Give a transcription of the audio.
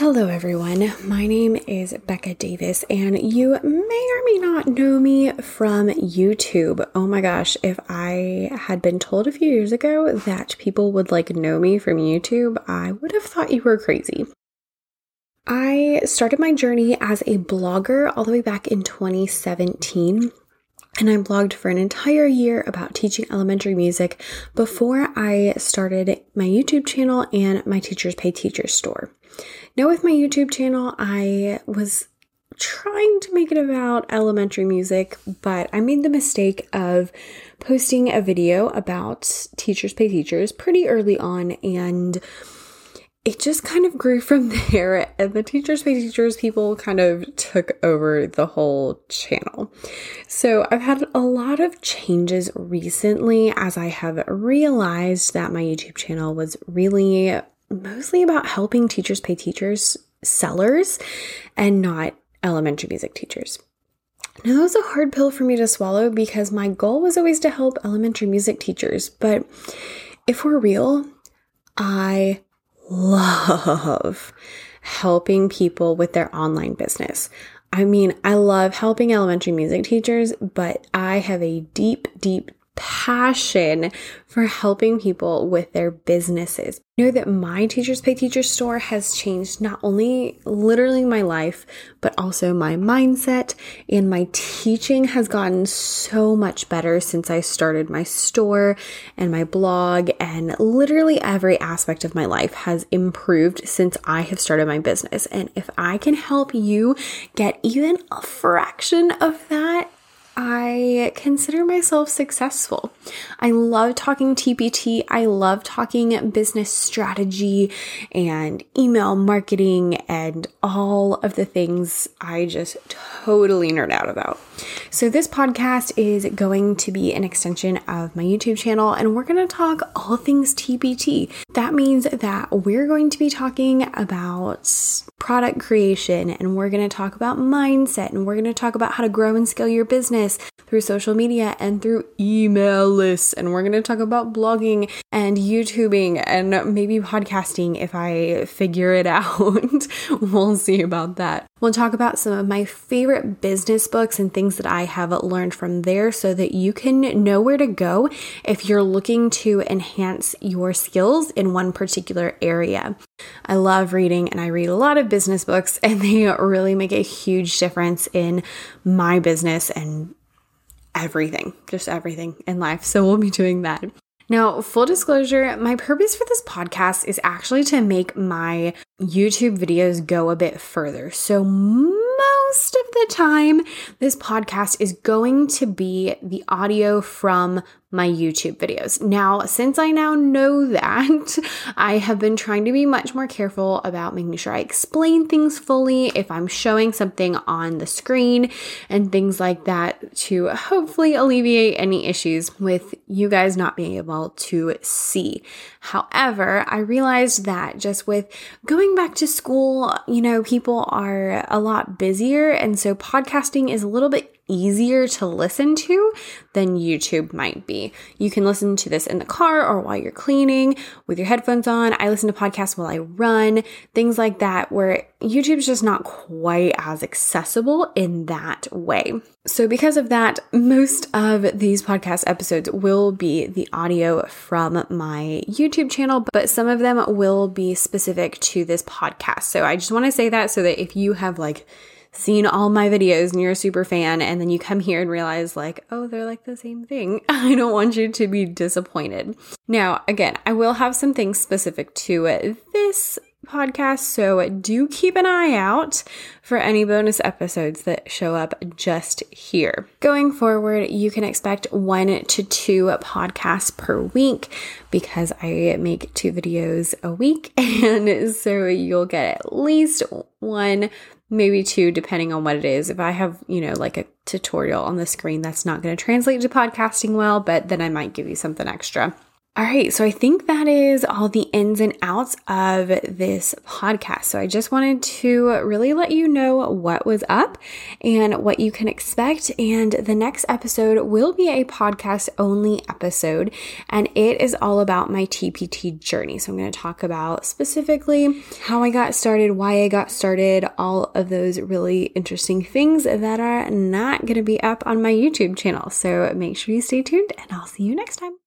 Hello, everyone. My name is Becca Davis, and you may or may not know me from YouTube. Oh my gosh, if I had been told a few years ago that people would like know me from YouTube, I would have thought you were crazy. I started my journey as a blogger all the way back in 2017. And I blogged for an entire year about teaching elementary music before I started my YouTube channel and my Teachers Pay Teachers store. Now, with my YouTube channel, I was trying to make it about elementary music, but I made the mistake of posting a video about Teachers Pay Teachers pretty early on and it just kind of grew from there and the teachers pay teachers people kind of took over the whole channel so i've had a lot of changes recently as i have realized that my youtube channel was really mostly about helping teachers pay teachers sellers and not elementary music teachers now, that was a hard pill for me to swallow because my goal was always to help elementary music teachers. But if we're real, I love helping people with their online business. I mean, I love helping elementary music teachers, but I have a deep, deep passion for helping people with their businesses. I know that my Teachers Pay Teachers store has changed not only literally my life, but also my mindset, and my teaching has gotten so much better since I started my store and my blog, and literally every aspect of my life has improved since I have started my business. And if I can help you get even a fraction of that, I consider myself successful. I love talking TPT. I love talking business strategy and email marketing and all of the things I just totally nerd out about. So, this podcast is going to be an extension of my YouTube channel, and we're going to talk all things TPT. That means that we're going to be talking about product creation, and we're going to talk about mindset, and we're going to talk about how to grow and scale your business through social media and through email lists. And we're going to talk about blogging and YouTubing and maybe podcasting if I figure it out. we'll see about that. We'll talk about some of my favorite business books and things that I have learned from there so that you can know where to go if you're looking to enhance your skills in one particular area. I love reading and I read a lot of business books, and they really make a huge difference in my business and everything, just everything in life. So we'll be doing that. Now, full disclosure, my purpose for this podcast is actually to make my YouTube videos go a bit further. So, most of the time, this podcast is going to be the audio from my YouTube videos. Now, since I now know that, I have been trying to be much more careful about making sure I explain things fully if I'm showing something on the screen and things like that to hopefully alleviate any issues with you guys not being able to see. However, I realized that just with going back to school, you know, people are a lot busier, and so podcasting is a little bit easier to listen to than YouTube might be. You can listen to this in the car or while you're cleaning with your headphones on. I listen to podcasts while I run, things like that, where YouTube's just not quite as accessible in that way. So, because of that, most of these podcast episodes will be the audio from my YouTube channel, but some of them will be specific to this podcast. So, I just want to say that so that if you have like seen all my videos and you're a super fan and then you come here and realize like, oh, they're like the same thing. I don't want you to be disappointed. Now, again, I will have some things specific to this podcast, so do keep an eye out for any bonus episodes that show up just here. Going forward, you can expect one to two podcasts per week because I make two videos a week, and so you'll get at least one maybe two, depending on what it is. If I have, you know, like a tutorial on the screen, that's not going to translate to podcasting well, but then I might give you something extra. All right, so I think that is all the ins and outs of this podcast. So I just wanted to really let you know what was up and what you can expect. And the next episode will be a podcast only episode, and it is all about my TPT journey. So I'm going to talk about specifically how I got started, why I got started, all of those really interesting things that are not going to be up on my YouTube channel. So make sure you stay tuned, and I'll see you next time.